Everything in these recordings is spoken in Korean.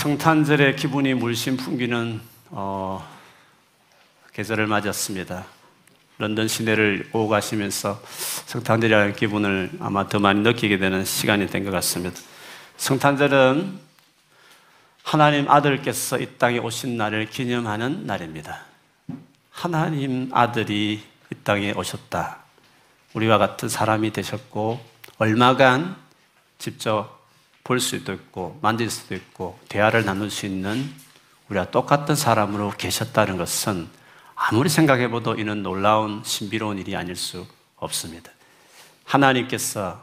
성탄절의 기분이 물씬 풍기는 어, 계절을 맞았습니다. 런던 시내를 오고 가시면서 성탄절이라는 기분을 아마 더 많이 느끼게 되는 시간이 된 것 같습니다. 성탄절은 하나님 아들께서 이 땅에 오신 날을 기념하는 날입니다. 하나님 아들이 이 땅에 오셨다. 우리와 같은 사람이 되셨고, 얼마간 직접 볼 수도 있고 만질 수도 있고 대화를 나눌 수 있는 우리가 똑같은 사람으로 계셨다는 것은 아무리 생각해봐도 이는 놀라운 신비로운 일이 아닐 수 없습니다. 하나님께서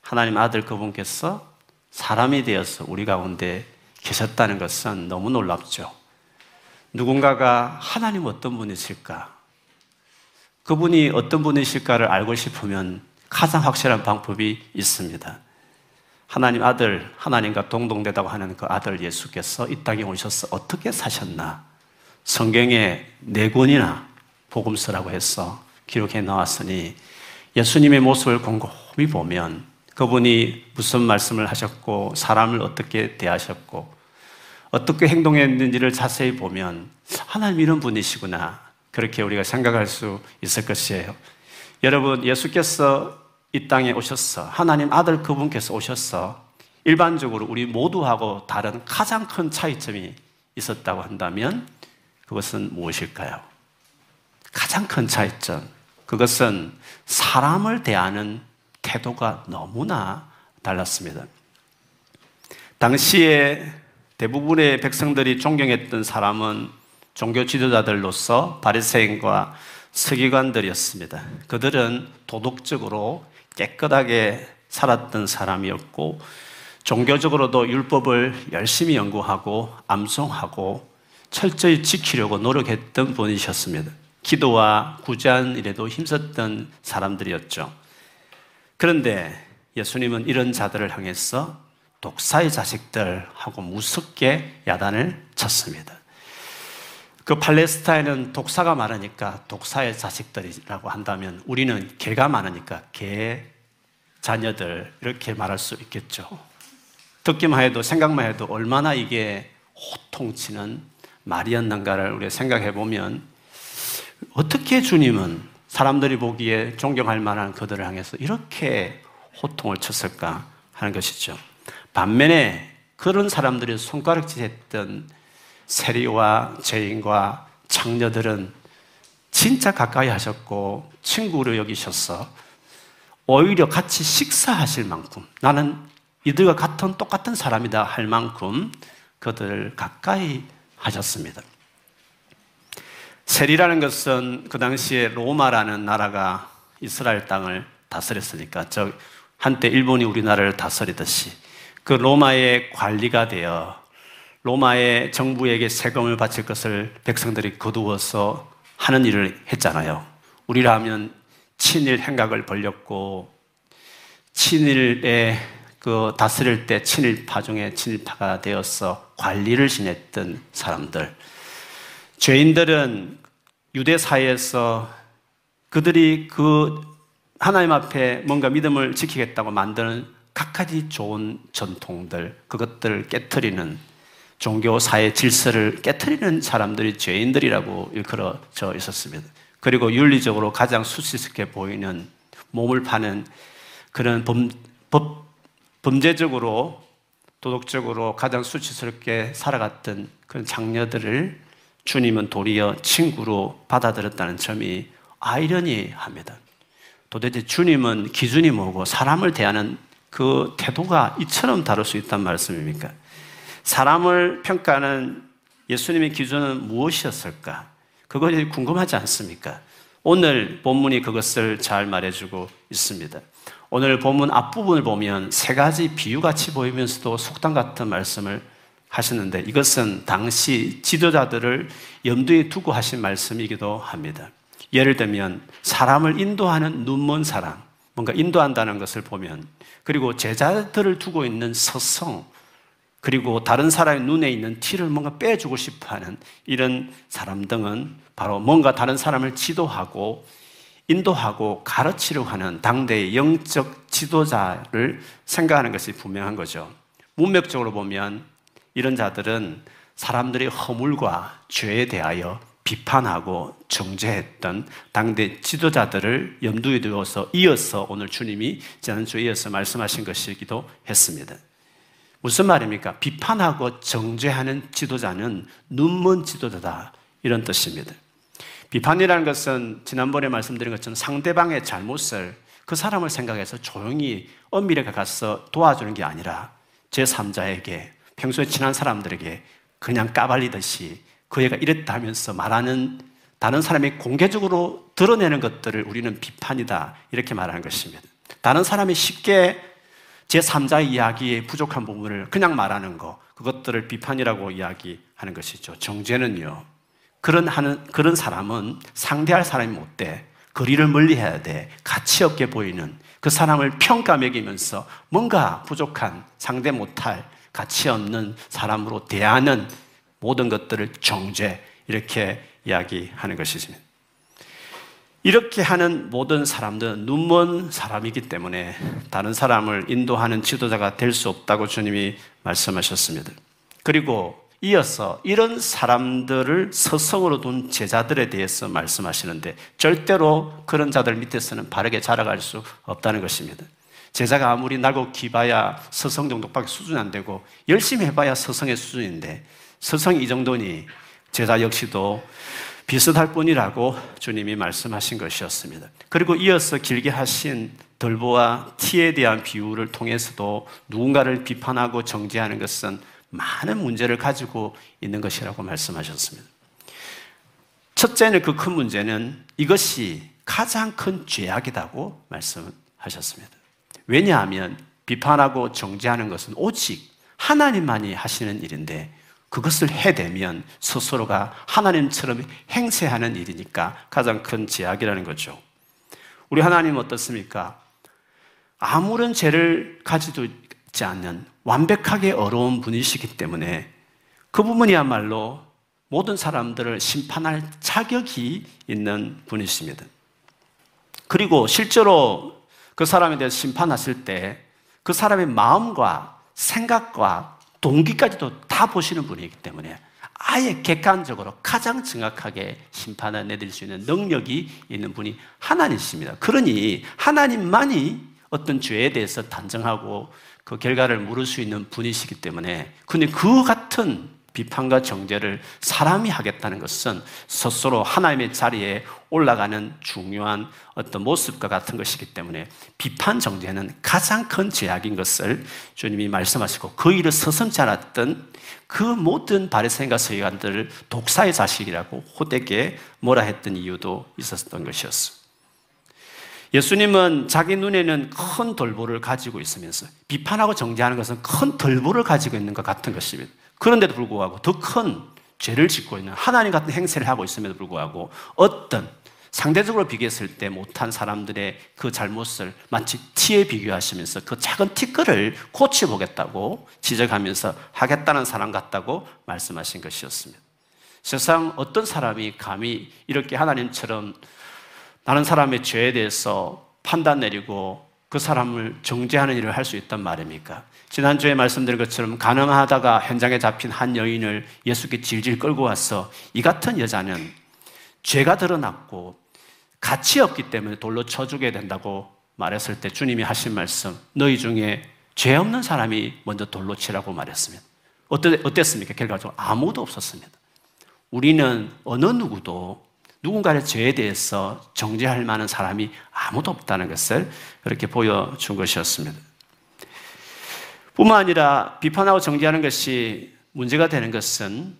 하나님 아들 그분께서 사람이 되어서 우리 가운데 계셨다는 것은 너무 놀랍죠. 누군가가 하나님 어떤 분이실까? 그분이 어떤 분이실까를 알고 싶으면 가장 확실한 방법이 있습니다. 하나님 아들, 하나님과 동동되다고 하는 그 아들 예수께서 이 땅에 오셔서 어떻게 사셨나? 성경에 네 권이나 복음서라고 해서 기록해 나왔으니 예수님의 모습을 곰곰이 보면 그분이 무슨 말씀을 하셨고 사람을 어떻게 대하셨고 어떻게 행동했는지를 자세히 보면 하나님 이런 분이시구나 그렇게 우리가 생각할 수 있을 것이에요. 여러분 예수께서 이 땅에 오셨어. 하나님 아들 그분께서 오셨어. 일반적으로 우리 모두하고 다른 가장 큰 차이점이 있었다고 한다면 그것은 무엇일까요? 가장 큰 차이점. 그것은 사람을 대하는 태도가 너무나 달랐습니다. 당시에 대부분의 백성들이 존경했던 사람은 종교 지도자들로서 바리새인과 서기관들이었습니다. 그들은 도덕적으로 깨끗하게 살았던 사람이었고 종교적으로도 율법을 열심히 연구하고 암송하고 철저히 지키려고 노력했던 분이셨습니다. 기도와 구제한 일에도 힘썼던 사람들이었죠. 그런데 예수님은 이런 자들을 향해서 독사의 자식들하고 무섭게 야단을 쳤습니다. 그 팔레스타인은 독사가 많으니까 독사의 자식들이라고 한다면 우리는 개가 많으니까 개 자녀들 이렇게 말할 수 있겠죠. 듣기만 해도 생각만 해도 얼마나 이게 호통치는 말이었는가를 우리가 생각해 보면 어떻게 주님은 사람들이 보기에 존경할 만한 그들을 향해서 이렇게 호통을 쳤을까 하는 것이죠. 반면에 그런 사람들이 손가락질 했던 세리와 죄인과 창녀들은 진짜 가까이 하셨고 친구로 여기셔서 오히려 같이 식사하실 만큼 나는 이들과 같은 똑같은 사람이다 할 만큼 그들을 가까이 하셨습니다. 세리라는 것은 그 당시에 로마라는 나라가 이스라엘 땅을 다스렸으니까 저 한때 일본이 우리나라를 다스리듯이 그 로마의 관리가 되어 로마의 정부에게 세금을 바칠 것을 백성들이 거두어서 하는 일을 했잖아요. 우리라면 친일 행각을 벌렸고 친일에 그 다스릴 때 친일파 중에 친일파가 되어서 관리를 지냈던 사람들. 죄인들은 유대 사회에서 그들이 그 하나님 앞에 뭔가 믿음을 지키겠다고 만드는 각가지 좋은 전통들, 그것들을 깨뜨리는 종교 사회 질서를 깨뜨리는 사람들이 죄인들이라고 일컬어져 있었습니다. 그리고 윤리적으로 가장 수치스럽게 보이는 몸을 파는 그런 범, 법, 범죄적으로 도덕적으로 가장 수치스럽게 살아갔던 그런 장녀들을 주님은 도리어 친구로 받아들였다는 점이 아이러니합니다. 도대체 주님은 기준이 뭐고 사람을 대하는 그 태도가 이처럼 다를 수 있단 말씀입니까? 사람을 평가하는 예수님의 기준은 무엇이었을까? 그것이 궁금하지 않습니까? 오늘 본문이 그것을 잘 말해주고 있습니다. 오늘 본문 앞부분을 보면 세 가지 비유같이 보이면서도 속담 같은 말씀을 하시는데 이것은 당시 지도자들을 염두에 두고 하신 말씀이기도 합니다. 예를 들면 사람을 인도하는 눈먼 사람, 뭔가 인도한다는 것을 보면 그리고 제자들을 두고 있는 서성, 그리고 다른 사람의 눈에 있는 티를 뭔가 빼주고 싶어 하는 이런 사람 등은 바로 뭔가 다른 사람을 지도하고 인도하고 가르치려고 하는 당대의 영적 지도자를 생각하는 것이 분명한 거죠. 문맥적으로 보면 이런 자들은 사람들의 허물과 죄에 대하여 비판하고 정죄했던 당대 지도자들을 염두에 두어서 이어서 오늘 주님이 지난주에 이어서 말씀하신 것이기도 했습니다. 무슨 말입니까? 비판하고 정죄하는 지도자는 눈먼 지도자다. 이런 뜻입니다. 비판이라는 것은 지난번에 말씀드린 것처럼 상대방의 잘못을 그 사람을 생각해서 조용히 엄밀하게 가서 도와주는 게 아니라 제3자에게 평소에 친한 사람들에게 그냥 까발리듯이 그 애가 이랬다 하면서 말하는 다른 사람이 공개적으로 드러내는 것들을 우리는 비판이다. 이렇게 말하는 것입니다. 다른 사람이 쉽게 제3자의 이야기에 부족한 부분을 그냥 말하는 거, 그것들을 비판이라고 이야기하는 것이죠. 정죄는요. 그런 하는, 그런 사람은 상대할 사람이 못 돼. 거리를 멀리 해야 돼. 가치 없게 보이는 그 사람을 평가 매기면서 뭔가 부족한 상대 못할 가치 없는 사람으로 대하는 모든 것들을 정죄 이렇게 이야기하는 것이죠. 이렇게 하는 모든 사람들은 눈먼 사람이기 때문에 다른 사람을 인도하는 지도자가 될 수 없다고 주님이 말씀하셨습니다. 그리고 이어서 이런 사람들을 서성으로 둔 제자들에 대해서 말씀하시는데 절대로 그런 자들 밑에서는 바르게 자라갈 수 없다는 것입니다. 제자가 아무리 날고 기봐야 서성 정도밖에 수준이 안 되고 열심히 해봐야 서성의 수준인데 서성이 이 정도니 제자 역시도 비슷할 뿐이라고 주님이 말씀하신 것이었습니다. 그리고 이어서 길게 하신 덜보와 티에 대한 비유를 통해서도 누군가를 비판하고 정죄하는 것은 많은 문제를 가지고 있는 것이라고 말씀하셨습니다. 첫째는 그 큰 문제는 이것이 가장 큰 죄악이라고 말씀하셨습니다. 왜냐하면 비판하고 정죄하는 것은 오직 하나님만이 하시는 일인데 그것을 해대면 스스로가 하나님처럼 행세하는 일이니까 가장 큰 제약이라는 거죠. 우리 하나님 어떻습니까? 아무런 죄를 가지고 있지 않는 완벽하게 어려운 분이시기 때문에 그 부분이야말로 모든 사람들을 심판할 자격이 있는 분이십니다. 그리고 실제로 그 사람에 대해서 심판하실 때 그 사람의 마음과 생각과 동기까지도 다 보시는 분이기 때문에 아예 객관적으로 가장 정확하게 심판을 내릴 수 있는 능력이 있는 분이 하나님이십니다. 그러니 하나님만이 어떤 죄에 대해서 단정하고 그 결과를 물을 수 있는 분이시기 때문에 근데 그 같은 비판과 정죄를 사람이 하겠다는 것은 스스로 하나님의 자리에 올라가는 중요한 어떤 모습과 같은 것이기 때문에 비판 정죄는 가장 큰 죄악인 것을 주님이 말씀하시고 그 일을 서슴지 않았던 그 모든 바리새인과 서기관들을 독사의 자식이라고 호되게 뭐라 했던 이유도 있었던 것이었어. 예수님은 자기 눈에는 큰 돌보를 가지고 있으면서 비판하고 정죄하는 것은 큰 돌보를 가지고 있는 것 같은 것입니다. 그런데도 불구하고 더 큰 죄를 짓고 있는 하나님 같은 행세를 하고 있음에도 불구하고 어떤 상대적으로 비교했을 때 못한 사람들의 그 잘못을 마치 티에 비교하시면서 그 작은 티끌을 고쳐보겠다고 지적하면서 하겠다는 사람 같다고 말씀하신 것이었습니다. 세상 어떤 사람이 감히 이렇게 하나님처럼 다른 사람의 죄에 대해서 판단 내리고 그 사람을 정죄하는 일을 할 수 있단 말입니까? 지난주에 말씀드린 것처럼 가능하다가 현장에 잡힌 한 여인을 예수께 질질 끌고 와서 이 같은 여자는 죄가 드러났고 가치 없기 때문에 돌로 쳐주게 된다고 말했을 때 주님이 하신 말씀, 너희 중에 죄 없는 사람이 먼저 돌로 치라고 말했습니다. 어땠, 어땠습니까? 결과적으로 아무도 없었습니다. 우리는 어느 누구도 누군가의 죄에 대해서 정죄할 만한 사람이 아무도 없다는 것을 그렇게 보여준 것이었습니다. 뿐만 아니라 비판하고 정죄하는 것이 문제가 되는 것은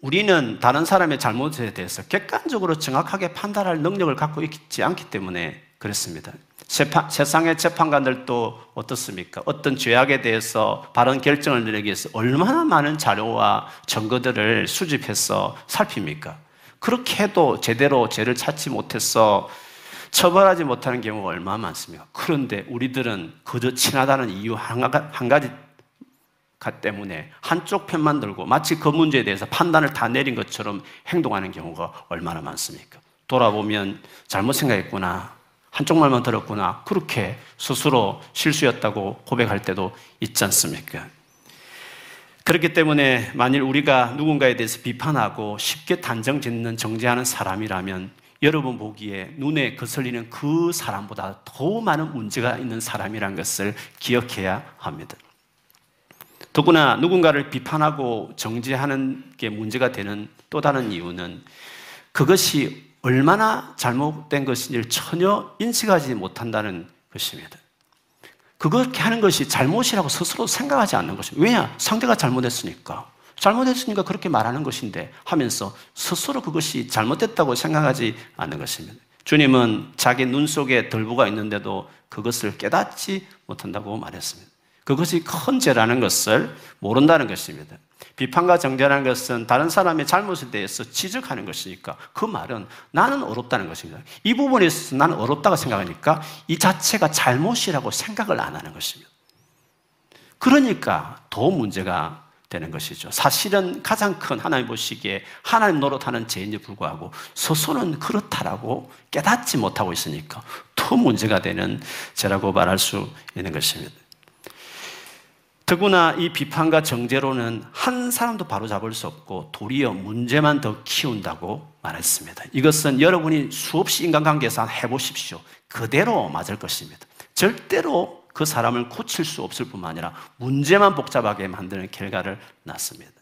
우리는 다른 사람의 잘못에 대해서 객관적으로 정확하게 판단할 능력을 갖고 있지 않기 때문에 그렇습니다. 재판, 세상의 재판관들도 어떻습니까? 어떤 죄악에 대해서 바른 결정을 내리기 위해서 얼마나 많은 자료와 증거들을 수집해서 살핍니까? 그렇게 해도 제대로 죄를 찾지 못해서 처벌하지 못하는 경우가 얼마나 많습니까? 그런데 우리들은 그저 친하다는 이유 한 가지 때문에 한쪽 편만 들고 마치 그 문제에 대해서 판단을 다 내린 것처럼 행동하는 경우가 얼마나 많습니까? 돌아보면 잘못 생각했구나. 한쪽 말만 들었구나. 그렇게 스스로 실수였다고 고백할 때도 있지 않습니까? 그렇기 때문에 만일 우리가 누군가에 대해서 비판하고 쉽게 단정 짓는 정죄하는 사람이라면 여러분 보기에 눈에 거슬리는 그 사람보다 더 많은 문제가 있는 사람이라는 것을 기억해야 합니다. 더구나 누군가를 비판하고 정죄하는 게 문제가 되는 또 다른 이유는 그것이 얼마나 잘못된 것인지를 전혀 인식하지 못한다는 것입니다. 그렇게 하는 것이 잘못이라고 스스로 생각하지 않는 것입니다. 왜냐? 상대가 잘못했으니까. 잘못했으니까 그렇게 말하는 것인데 하면서 스스로 그것이 잘못됐다고 생각하지 않는 것입니다. 주님은 자기 눈 속에 덜부가 있는데도 그것을 깨닫지 못한다고 말했습니다. 그것이 큰 죄라는 것을 모른다는 것입니다. 비판과 정죄라는 것은 다른 사람의 잘못에 대해서 지적하는 것이니까 그 말은 나는 어렵다는 것입니다. 이 부분에 있어서 나는 어렵다고 생각하니까 이 자체가 잘못이라고 생각을 안 하는 것입니다. 그러니까 더 문제가 되는 것이죠. 사실은 가장 큰 하나님 보시기에 하나님 노릇하는 죄인에 불구하고 스스로는 그렇다라고 깨닫지 못하고 있으니까 더 문제가 되는 죄라고 말할 수 있는 것입니다. 더구나 이 비판과 정죄로는 한 사람도 바로잡을 수 없고 도리어 문제만 더 키운다고 말했습니다. 이것은 여러분이 수없이 인간관계에서 해보십시오. 그대로 맞을 것입니다. 절대로 그 사람을 고칠 수 없을 뿐만 아니라 문제만 복잡하게 만드는 결과를 낳습니다.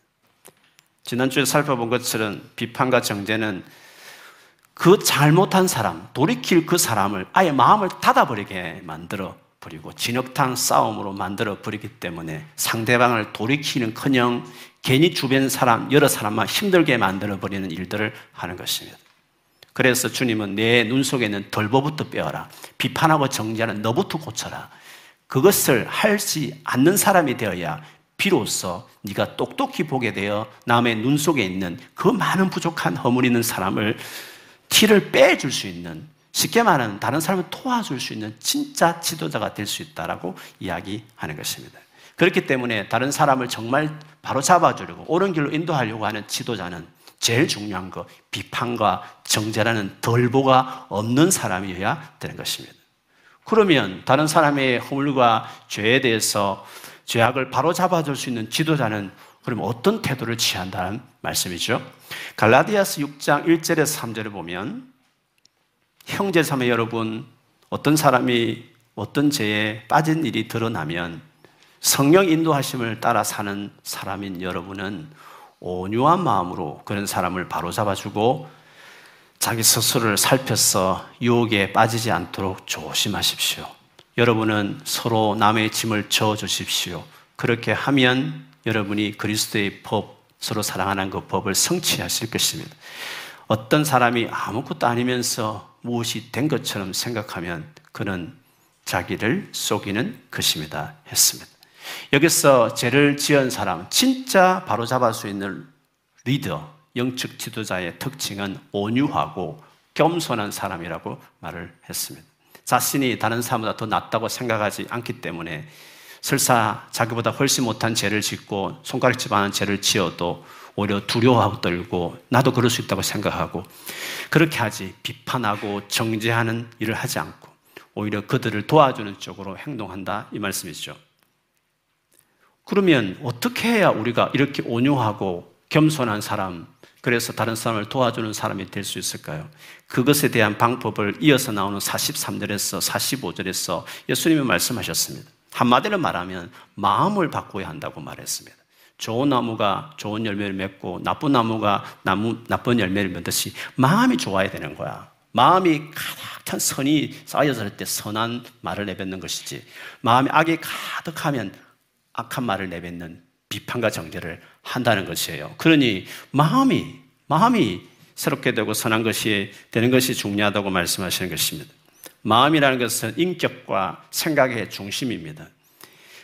지난주에 살펴본 것처럼 비판과 정죄는 그 잘못한 사람, 돌이킬 그 사람을 아예 마음을 닫아버리게 만들어 버리고 진흙탕 싸움으로 만들어 버리기 때문에 상대방을 돌이키는 커녕 괜히 주변 사람, 여러 사람만 힘들게 만들어 버리는 일들을 하는 것입니다. 그래서 주님은 내 눈 속에 있는 덜보부터 빼어라. 비판하고 정죄하는 너부터 고쳐라. 그것을 할지 않는 사람이 되어야 비로소 네가 똑똑히 보게 되어 남의 눈 속에 있는 그 많은 부족한 허물 있는 사람을 티를 빼줄 수 있는 쉽게 말하면 다른 사람을 도와줄 수 있는 진짜 지도자가 될 수 있다라고 이야기하는 것입니다. 그렇기 때문에 다른 사람을 정말 바로 잡아주려고 옳은 길로 인도하려고 하는 지도자는 제일 중요한 거 비판과 정죄라는 덜보가 없는 사람이어야 되는 것입니다. 그러면 다른 사람의 허물과 죄에 대해서 죄악을 바로 잡아줄 수 있는 지도자는 그럼 어떤 태도를 취한다는 말씀이죠? 갈라디아스 6장 1절에서 3절을 보면 형제 자매 여러분, 어떤 사람이 어떤 죄에 빠진 일이 드러나면 성령 인도하심을 따라 사는 사람인 여러분은 온유한 마음으로 그런 사람을 바로잡아주고 자기 스스로를 살펴서 유혹에 빠지지 않도록 조심하십시오. 여러분은 서로 남의 짐을 져 주십시오. 그렇게 하면 여러분이 그리스도의 법, 서로 사랑하는 그 법을 성취하실 것입니다. 어떤 사람이 아무것도 아니면서 무엇이 된 것처럼 생각하면 그는 자기를 속이는 것입니다. 했습니다. 여기서 죄를 지은 사람, 진짜 바로잡을 수 있는 리더, 영적 지도자의 특징은 온유하고 겸손한 사람이라고 말을 했습니다. 자신이 다른 사람보다 더 낫다고 생각하지 않기 때문에 설사 자기보다 훨씬 못한 죄를 짓고 손가락질 하는 죄를 지어도 오히려 두려워하고 떨고 나도 그럴 수 있다고 생각하고 그렇게 하지 비판하고 정죄하는 일을 하지 않고 오히려 그들을 도와주는 쪽으로 행동한다 이 말씀이죠. 그러면 어떻게 해야 우리가 이렇게 온유하고 겸손한 사람 그래서 다른 사람을 도와주는 사람이 될 수 있을까요? 그것에 대한 방법을 이어서 나오는 43절에서 45절에서 예수님이 말씀하셨습니다. 한마디로 말하면 마음을 바꿔야 한다고 말했습니다. 좋은 나무가 좋은 열매를 맺고 나쁜 나무가 나무, 나쁜 열매를 맺듯이 마음이 좋아야 되는 거야. 마음이 가득한 선이 쌓여질 때 선한 말을 내뱉는 것이지. 마음이 악이 가득하면 악한 말을 내뱉는 비판과 정죄를 한다는 것이에요. 그러니 마음이, 마음이 새롭게 되고 선한 것이 되는 것이 중요하다고 말씀하시는 것입니다. 마음이라는 것은 인격과 생각의 중심입니다.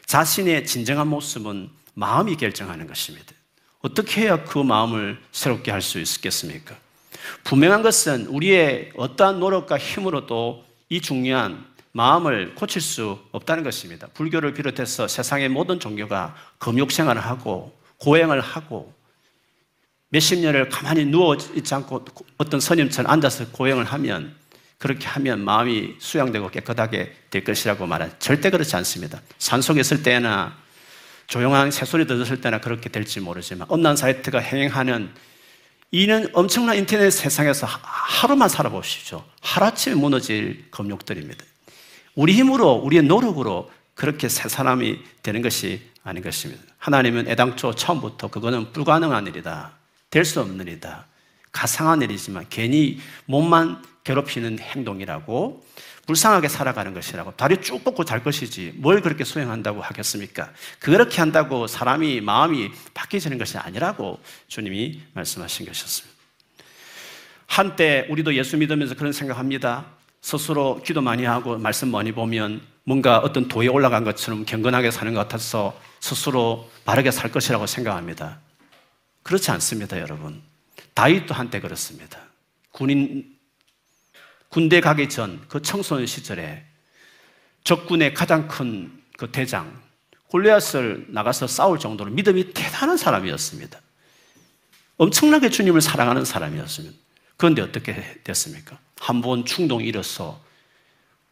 자신의 진정한 모습은 마음이 결정하는 것입니다. 어떻게 해야 그 마음을 새롭게 할 수 있겠습니까? 분명한 것은 우리의 어떠한 노력과 힘으로도 이 중요한 마음을 고칠 수 없다는 것입니다. 불교를 비롯해서 세상의 모든 종교가 금욕 생활을 하고 고행을 하고 몇십 년을 가만히 누워 있지 않고 어떤 스님처럼 앉아서 고행을 하면 그렇게 하면 마음이 수양되고 깨끗하게 될 것이라고 말하 절대 그렇지 않습니다. 산속에 있을 때나 조용한 새소리 들었을 때나 그렇게 될지 모르지만 음란 사이트가 행하는 이는 엄청난 인터넷 세상에서 하루만 살아보시죠. 하루아침에 무너질 검욕들입니다. 우리 힘으로, 우리의 노력으로 그렇게 새 사람이 되는 것이 아닌 것입니다. 하나님은 애당초 처음부터 그거는 불가능한 일이다. 될 수 없는 일이다. 가상한 일이지만 괜히 몸만 괴롭히는 행동이라고 불쌍하게 살아가는 것이라고 다리 쭉 뻗고 잘 것이지 뭘 그렇게 수행한다고 하겠습니까? 그렇게 한다고 사람이 마음이 바뀌지는 것이 아니라고 주님이 말씀하신 것이었습니다. 한때 우리도 예수 믿으면서 그런 생각합니다. 스스로 기도 많이 하고 말씀 많이 보면 뭔가 어떤 도에 올라간 것처럼 경건하게 사는 것 같아서 스스로 바르게 살 것이라고 생각합니다. 그렇지 않습니다, 여러분. 다윗도 한때 그렇습니다. 군인 군대 가기 전 그 청소년 시절에 적군의 가장 큰 그 대장 골리앗을 나가서 싸울 정도로 믿음이 대단한 사람이었습니다. 엄청나게 주님을 사랑하는 사람이었습니다. 그런데 어떻게 됐습니까? 한 번 충동이 일어서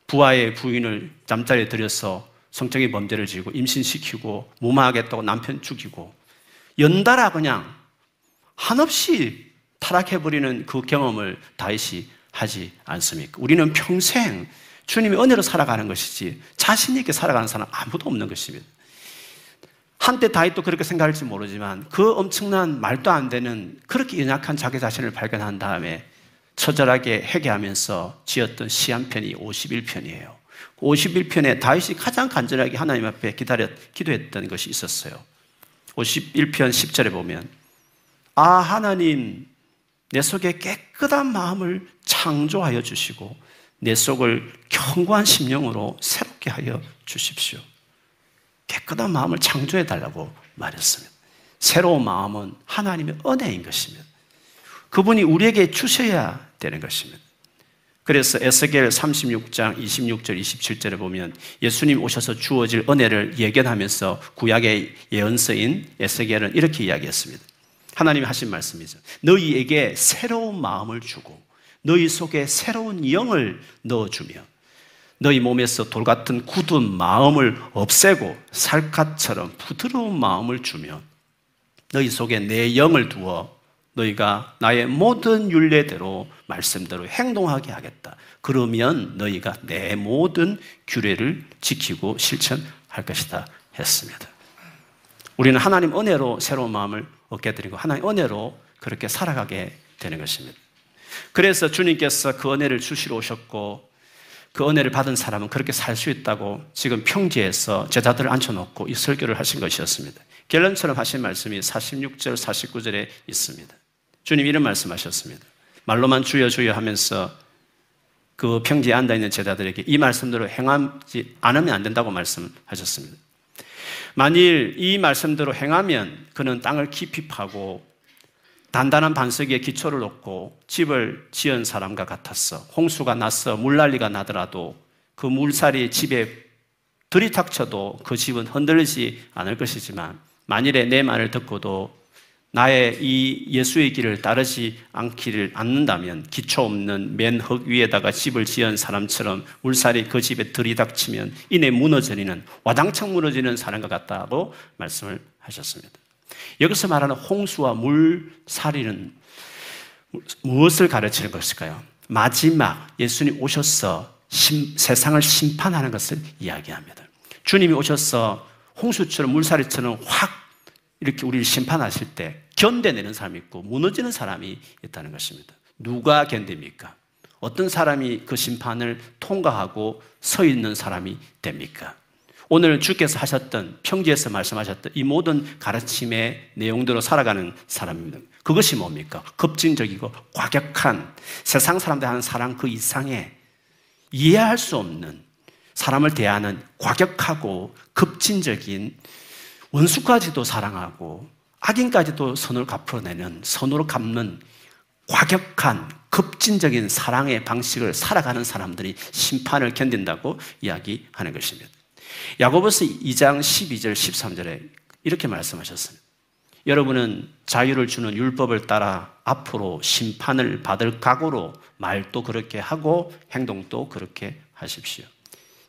부하의 부인을 잠자리에 들여서 성적인 범죄를 지고 임신시키고 무마하겠다고 남편 죽이고 연달아 그냥 한없이 타락해버리는 그 경험을 다윗이 하지 않습니까? 우리는 평생 주님의 은혜로 살아가는 것이지 자신 있게 살아가는 사람 아무도 없는 것입니다. 한때 다윗도 그렇게 생각할지 모르지만 그 엄청난 말도 안 되는 그렇게 연약한 자기 자신을 발견한 다음에 처절하게 회개하면서 지었던 시 한 편이 51편이에요. 51편에 다윗이 가장 간절하게 하나님 앞에 기다렸, 기도했던 것이 있었어요. 51편 10절에 보면 아 하나님 내 속에 깨끗한 마음을 창조하여 주시고 내 속을 견고한 심령으로 새롭게 하여 주십시오. 깨끗한 마음을 창조해 달라고 말했습니다. 새로운 마음은 하나님의 은혜인 것입니다. 그분이 우리에게 주셔야 되는 것입니다. 그래서 에스겔 36장 26절 27절에 보면 예수님 오셔서 주어질 은혜를 예견하면서 구약의 예언서인 에스겔은 이렇게 이야기했습니다. 하나님이 하신 말씀이죠. 너희에게 새로운 마음을 주고 너희 속에 새로운 영을 넣어주며 너희 몸에서 돌 같은 굳은 마음을 없애고 살갗처럼 부드러운 마음을 주며 너희 속에 내 영을 두어 너희가 나의 모든 윤례대로 말씀대로 행동하게 하겠다. 그러면 너희가 내 모든 규례를 지키고 실천할 것이다 했습니다. 우리는 하나님 은혜로 새로운 마음을 얻게 드리고 하나님 은혜로 그렇게 살아가게 되는 것입니다. 그래서 주님께서 그 은혜를 주시러 오셨고 그 은혜를 받은 사람은 그렇게 살 수 있다고 지금 평지에서 제자들을 앉혀놓고 이 설교를 하신 것이었습니다. 결론처럼 하신 말씀이 46절, 49절에 있습니다. 주님 이런 말씀하셨습니다. 말로만 주여 주여 하면서 그 평지에 앉아 있는 제자들에게 이 말씀대로 행하지 않으면 안 된다고 말씀하셨습니다. 만일 이 말씀대로 행하면 그는 땅을 깊이 파고 단단한 반석에 기초를 놓고 집을 지은 사람과 같았어. 홍수가 나서 물난리가 나더라도 그 물살이 집에 들이닥쳐도 그 집은 흔들리지 않을 것이지만 만일에 내 말을 듣고도 나의 이 예수의 길을 따르지 않기를 않는다면 기초 없는 맨 흙 위에다가 집을 지은 사람처럼 물살이 그 집에 들이닥치면 이내 무너지는 와당창 무너지는 사람과 같다고 말씀을 하셨습니다. 여기서 말하는 홍수와 물살이는 무엇을 가르치는 것일까요? 마지막 예수님 오셔서 심, 세상을 심판하는 것을 이야기합니다. 주님이 오셔서 홍수처럼 물살이처럼 확 이렇게 우리를 심판하실 때 견뎌내는 사람이 있고 무너지는 사람이 있다는 것입니다. 누가 견딥니까? 어떤 사람이 그 심판을 통과하고 서 있는 사람이 됩니까? 오늘 주께서 하셨던 평지에서 말씀하셨던 이 모든 가르침의 내용대로 살아가는 사람입니다. 그것이 뭡니까? 급진적이고 과격한 세상 사람들 하는 사랑 그 이상의 이해할 수 없는 사람을 대하는 과격하고 급진적인 원수까지도 사랑하고 악인까지도 선을 갚아내는 선으로 갚는 과격한 급진적인 사랑의 방식을 살아가는 사람들이 심판을 견딘다고 이야기하는 것입니다. 야고보서 2장 12절 13절에 이렇게 말씀하셨습니다. 여러분은 자유를 주는 율법을 따라 앞으로 심판을 받을 각오로 말도 그렇게 하고 행동도 그렇게 하십시오.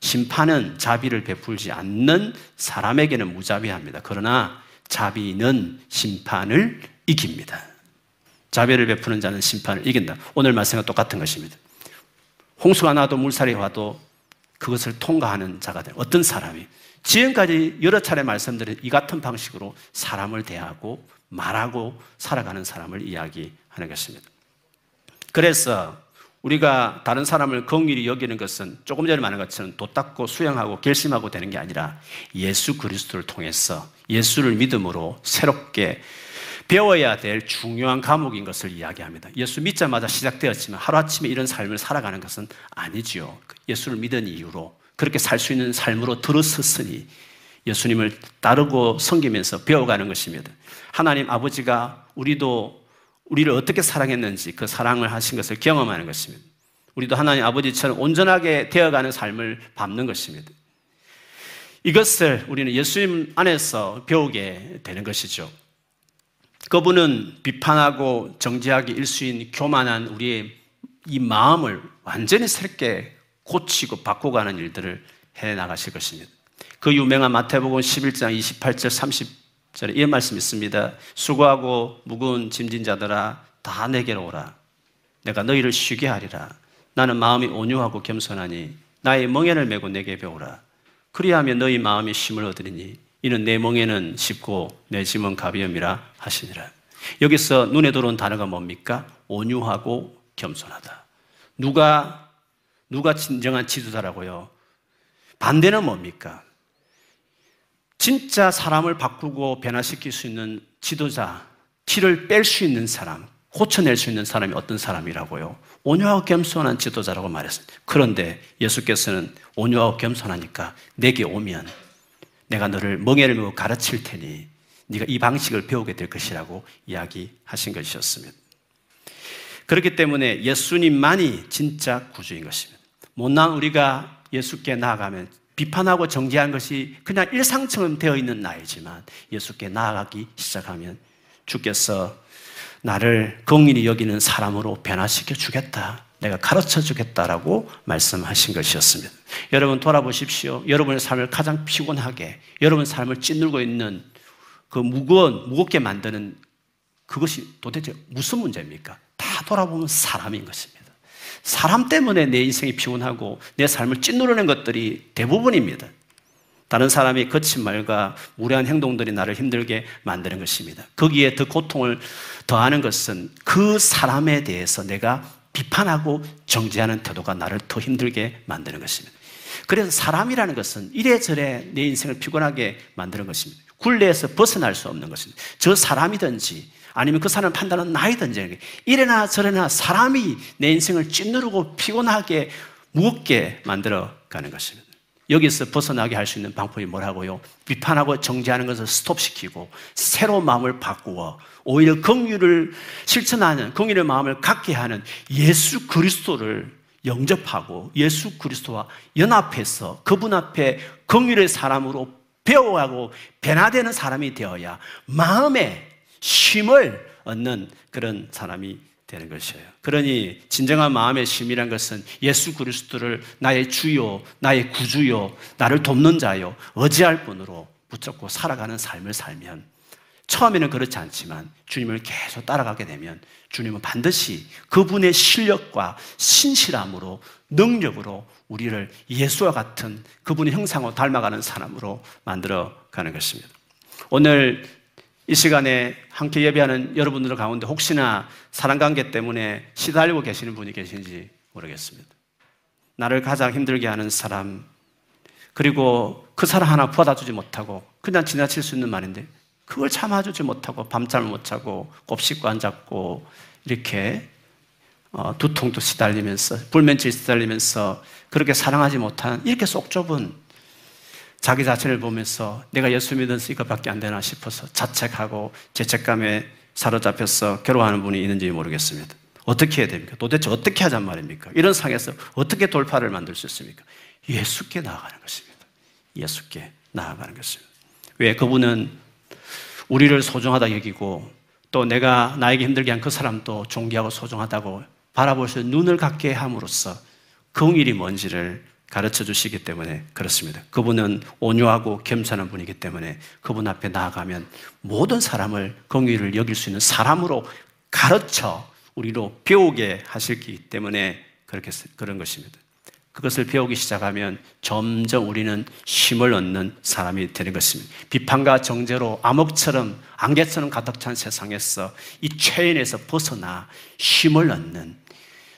심판은 자비를 베풀지 않는 사람에게는 무자비합니다. 그러나 자비는 심판을 이깁니다. 자비를 베푸는 자는 심판을 이긴다. 오늘 말씀과 똑같은 것입니다. 홍수가 나도 물살이 와도 그것을 통과하는 자가 된 어떤 사람이 지금까지 여러 차례 말씀드린 이 같은 방식으로 사람을 대하고 말하고 살아가는 사람을 이야기하는 것입니다. 그래서 우리가 다른 사람을 긍휼히 여기는 것은 조금 전에 말한 것처럼 도닦고 수용하고 결심하고 되는 게 아니라 예수 그리스도를 통해서 예수를 믿음으로 새롭게 배워야 될 중요한 과목인 것을 이야기합니다. 예수 믿자마자 시작되었지만 하루아침에 이런 삶을 살아가는 것은 아니지요. 예수를 믿은 이유로 그렇게 살 수 있는 삶으로 들어섰으니 예수님을 따르고 섬기면서 배워가는 것입니다. 하나님 아버지가 우리도 우리를 어떻게 사랑했는지 그 사랑을 하신 것을 경험하는 것입니다. 우리도 하나님 아버지처럼 온전하게 되어가는 삶을 밟는 것입니다. 이것을 우리는 예수님 안에서 배우게 되는 것이죠. 그분은 비판하고 정지하기 일수인 교만한 우리의 이 마음을 완전히 새롭게 고치고 바꿔가는 일들을 해 나가실 것입니다. 그 유명한 마태복음 11장 28절 30 절에 이런 말씀이 있습니다. 수고하고 무거운 짐진 자들아 다 내게로 오라. 내가 너희를 쉬게 하리라. 나는 마음이 온유하고 겸손하니 나의 멍에를 메고 내게 배우라. 그리하면 너희 마음이 쉼을 얻으리니 이는 내 멍에는 쉽고 내 짐은 가벼움이라 하시니라. 여기서 눈에 들어온 단어가 뭡니까? 온유하고 겸손하다. 누가 누가 진정한 지도자라고요? 반대는 뭡니까? 진짜 사람을 바꾸고 변화시킬 수 있는 지도자, 티를 뺄 수 있는 사람, 고쳐낼 수 있는 사람이 어떤 사람이라고요? 온유하고 겸손한 지도자라고 말했습니다. 그런데 예수께서는 온유하고 겸손하니까 내게 오면 내가 너를 멍에를 메고 가르칠 테니 네가 이 방식을 배우게 될 것이라고 이야기하신 것이었습니다. 그렇기 때문에 예수님만이 진짜 구주인 것입니다. 못난 우리가 예수께 나아가면 비판하고 정죄한 것이 그냥 일상처럼 되어 있는 나이지만 예수께 나아가기 시작하면 주께서 나를 긍휼히 여기는 사람으로 변화시켜 주겠다. 내가 가르쳐 주겠다라고 말씀하신 것이었습니다. 여러분 돌아보십시오. 여러분의 삶을 가장 피곤하게, 여러분 삶을 찌누르고 있는 그 무거운, 무겁게 만드는 그것이 도대체 무슨 문제입니까? 다 돌아보면 사람인 것입니다. 사람 때문에 내 인생이 피곤하고 내 삶을 찐누르는 것들이 대부분입니다. 다른 사람이 거친 말과 무례한 행동들이 나를 힘들게 만드는 것입니다. 거기에 더 고통을 더하는 것은 그 사람에 대해서 내가 비판하고 정죄하는 태도가 나를 더 힘들게 만드는 것입니다. 그래서 사람이라는 것은 이래저래 내 인생을 피곤하게 만드는 것입니다. 굴레에서 벗어날 수 없는 것입니다. 저 사람이든지 아니면 그 사람을 판단하는 나이든지 이래나 저래나 사람이 내 인생을 찌누르고 피곤하게 무겁게 만들어 가는 것입니다. 여기서 벗어나게 할 수 있는 방법이 뭐라고요? 비판하고 정죄하는 것을 스톱시키고 새로운 마음을 바꾸어 오히려 긍휼을 실천하는 긍휼의 마음을 갖게 하는 예수 그리스도를 영접하고 예수 그리스도와 연합해서 그분 앞에 긍휼의 사람으로 배워가고 변화되는 사람이 되어야 마음에 쉼을 얻는 그런 사람이 되는 것이에요. 그러니 진정한 마음의 쉼이란 것은 예수 그리스도를 나의 주요, 나의 구주요, 나를 돕는 자요, 의지할 분으로 붙잡고 살아가는 삶을 살면 처음에는 그렇지 않지만 주님을 계속 따라가게 되면 주님은 반드시 그분의 실력과 신실함으로 능력으로 우리를 예수와 같은 그분의 형상으로 닮아가는 사람으로 만들어 가는 것입니다. 오늘 이 시간에 함께 예배하는 여러분들 가운데 혹시나 사랑 관계 때문에 시달리고 계시는 분이 계신지 모르겠습니다. 나를 가장 힘들게 하는 사람, 그리고 그 사람 하나 받아주지 못하고 그냥 지나칠 수 있는 말인데 그걸 참아주지 못하고 밤잠 못 자고 곱씹고 앉았고 이렇게 어, 두통도 시달리면서 불면증 시달리면서 그렇게 사랑하지 못한 이렇게 속 좁은 자기 자신을 보면서 내가 예수 믿어서 이것밖에 안 되나 싶어서 자책하고 죄책감에 사로잡혀서 괴로워하는 분이 있는지 모르겠습니다. 어떻게 해야 됩니까? 도대체 어떻게 하잔 말입니까? 이런 상에서 어떻게 돌파를 만들 수 있습니까? 예수께 나아가는 것입니다. 예수께 나아가는 것입니다. 왜 그분은 우리를 소중하다 여기고 또 내가 나에게 힘들게 한 그 사람도 존귀하고 소중하다고 있는 눈을 갖게 함으로써 그 일이 뭔지를 가르쳐 주시기 때문에 그렇습니다. 그분은 온유하고 겸손한 분이기 때문에 그분 앞에 나아가면 모든 사람을 공의를 여길 수 있는 사람으로 가르쳐 우리로 배우게 하시기 때문에 그렇게 그런 것입니다. 그것을 배우기 시작하면 점점 우리는 힘을 얻는 사람이 되는 것입니다. 비판과 정죄로 암흑처럼 안개처럼 가득 찬 세상에서 이 최인에서 벗어나 힘을 얻는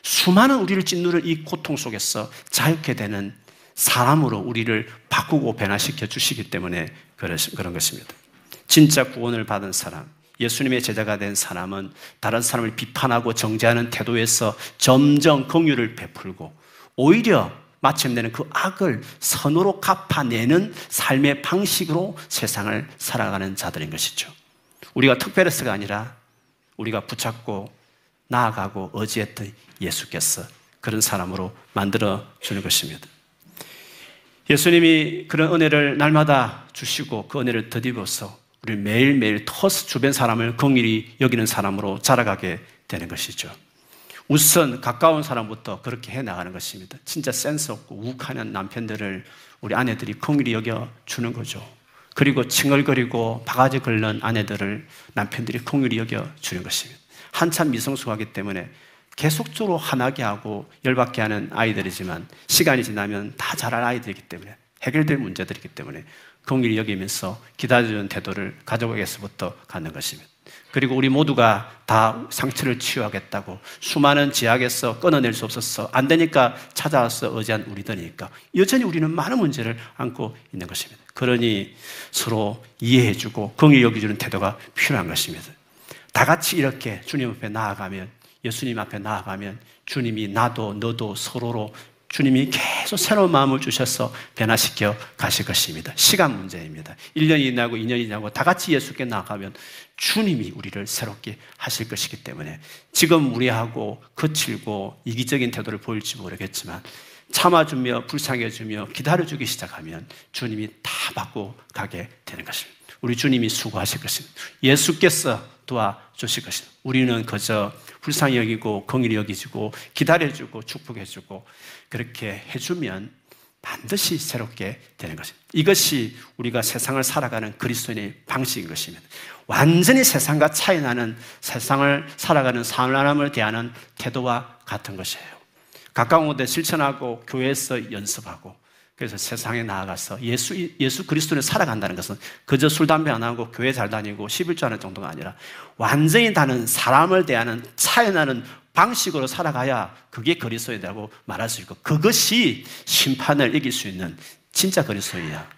수많은 우리를 짓누를 이 고통 속에서 자유케 되는 사람으로 우리를 바꾸고 변화시켜 주시기 때문에 그런 것입니다. 진짜 구원을 받은 사람, 예수님의 제자가 된 사람은 다른 사람을 비판하고 정죄하는 태도에서 점점 긍휼을 베풀고 오히려 마침내는 그 악을 선으로 갚아내는 삶의 방식으로 세상을 살아가는 자들인 것이죠. 우리가 특별해서가 아니라 우리가 붙잡고 나아가고 의지했던 예수께서 그런 사람으로 만들어 주는 것입니다. 예수님이 그런 은혜를 날마다 주시고 그 은혜를 덧입어서 우리 매일매일 터스 주변 사람을 긍일히 여기는 사람으로 자라가게 되는 것이죠. 우선 가까운 사람부터 그렇게 해 나가는 것입니다. 진짜 센스 없고 욱하는 남편들을 우리 아내들이 긍일히 여겨 주는 거죠. 그리고 칭얼거리고 바가지 긁는 아내들을 남편들이 긍일히 여겨 주는 것입니다. 한참 미성숙하기 때문에 계속적으로 화나게 하고 열받게 하는 아이들이지만 시간이 지나면 다 자랄 아이들이기 때문에 해결될 문제들이기 때문에 긍일히 여기면서 기다려주는 태도를 가족에게서부터 갖는 것입니다. 그리고 우리 모두가 다 상처를 치유하겠다고 수많은 지약에서 끊어낼 수 없어서 안 되니까 찾아와서 의지한 우리들이니까 여전히 우리는 많은 문제를 안고 있는 것입니다. 그러니 서로 이해해주고 긍휼 여기주는 태도가 필요한 것입니다. 다 같이 이렇게 주님 앞에 나아가면 예수님 앞에 나아가면 주님이 나도 너도 서로로 주님이 계속 새로운 마음을 주셔서 변화시켜 가실 것입니다. 시간 문제입니다. 1년이 지나고 2년이 지나고 다 같이 예수께 나가면 주님이 우리를 새롭게 하실 것이기 때문에 지금 무리하고 거칠고 이기적인 태도를 보일지 모르겠지만 참아주며 불쌍해주며 기다려주기 시작하면 주님이 다 받고 가게 되는 것입니다. 우리 주님이 수고하실 것입니다. 예수께서 도와주실 것입니다. 우리는 그저 불쌍히 여기고 긍휼히 여기지고 기다려주고 축복해주고 그렇게 해주면 반드시 새롭게 되는 것입니다. 이것이 우리가 세상을 살아가는 그리스도인의 방식인 것입니다. 완전히 세상과 차이 나는 세상을 살아가는 사람을 대하는 태도와 같은 것이에요. 가까운 곳에 실천하고 교회에서 연습하고 그래서 세상에 나아가서 예수, 예수 그리스도를 살아간다는 것은 그저 술, 담배 안 하고 교회 잘 다니고 11조 하는 정도가 아니라 완전히 다른 사람을 대하는 차이 나는 방식으로 살아가야 그게 그리스도이라고 말할 수 있고 그것이 심판을 이길 수 있는 진짜 그리스도이야.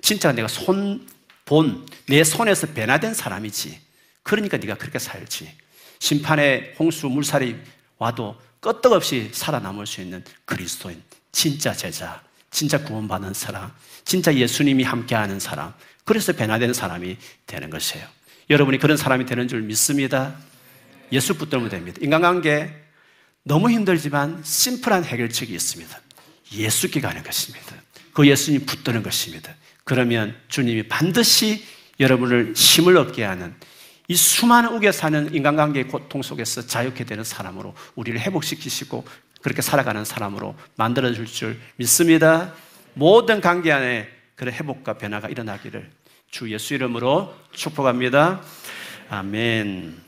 진짜 내가 손, 본, 내 손에서 변화된 사람이지. 그러니까 네가 그렇게 살지. 심판의 홍수, 물살이 와도 끄떡없이 살아남을 수 있는 그리스도인, 진짜 제자. 진짜 구원받는 사람, 진짜 예수님이 함께하는 사람, 그래서 변화되는 사람이 되는 것이에요. 여러분이 그런 사람이 되는 줄 믿습니다. 예수 붙들면 됩니다. 인간관계 너무 힘들지만 심플한 해결책이 있습니다. 예수께 가는 것입니다. 그 예수님 붙드는 것입니다. 그러면 주님이 반드시 여러분을 힘을 얻게 하는 이 수많은 우겨 사는 인간관계의 고통 속에서 자유케 되는 사람으로 우리를 회복시키시고 그렇게 살아가는 사람으로 만들어 줄 줄 믿습니다. 모든 관계 안에 그런 회복과 변화가 일어나기를 주 예수 이름으로 축복합니다. 아멘.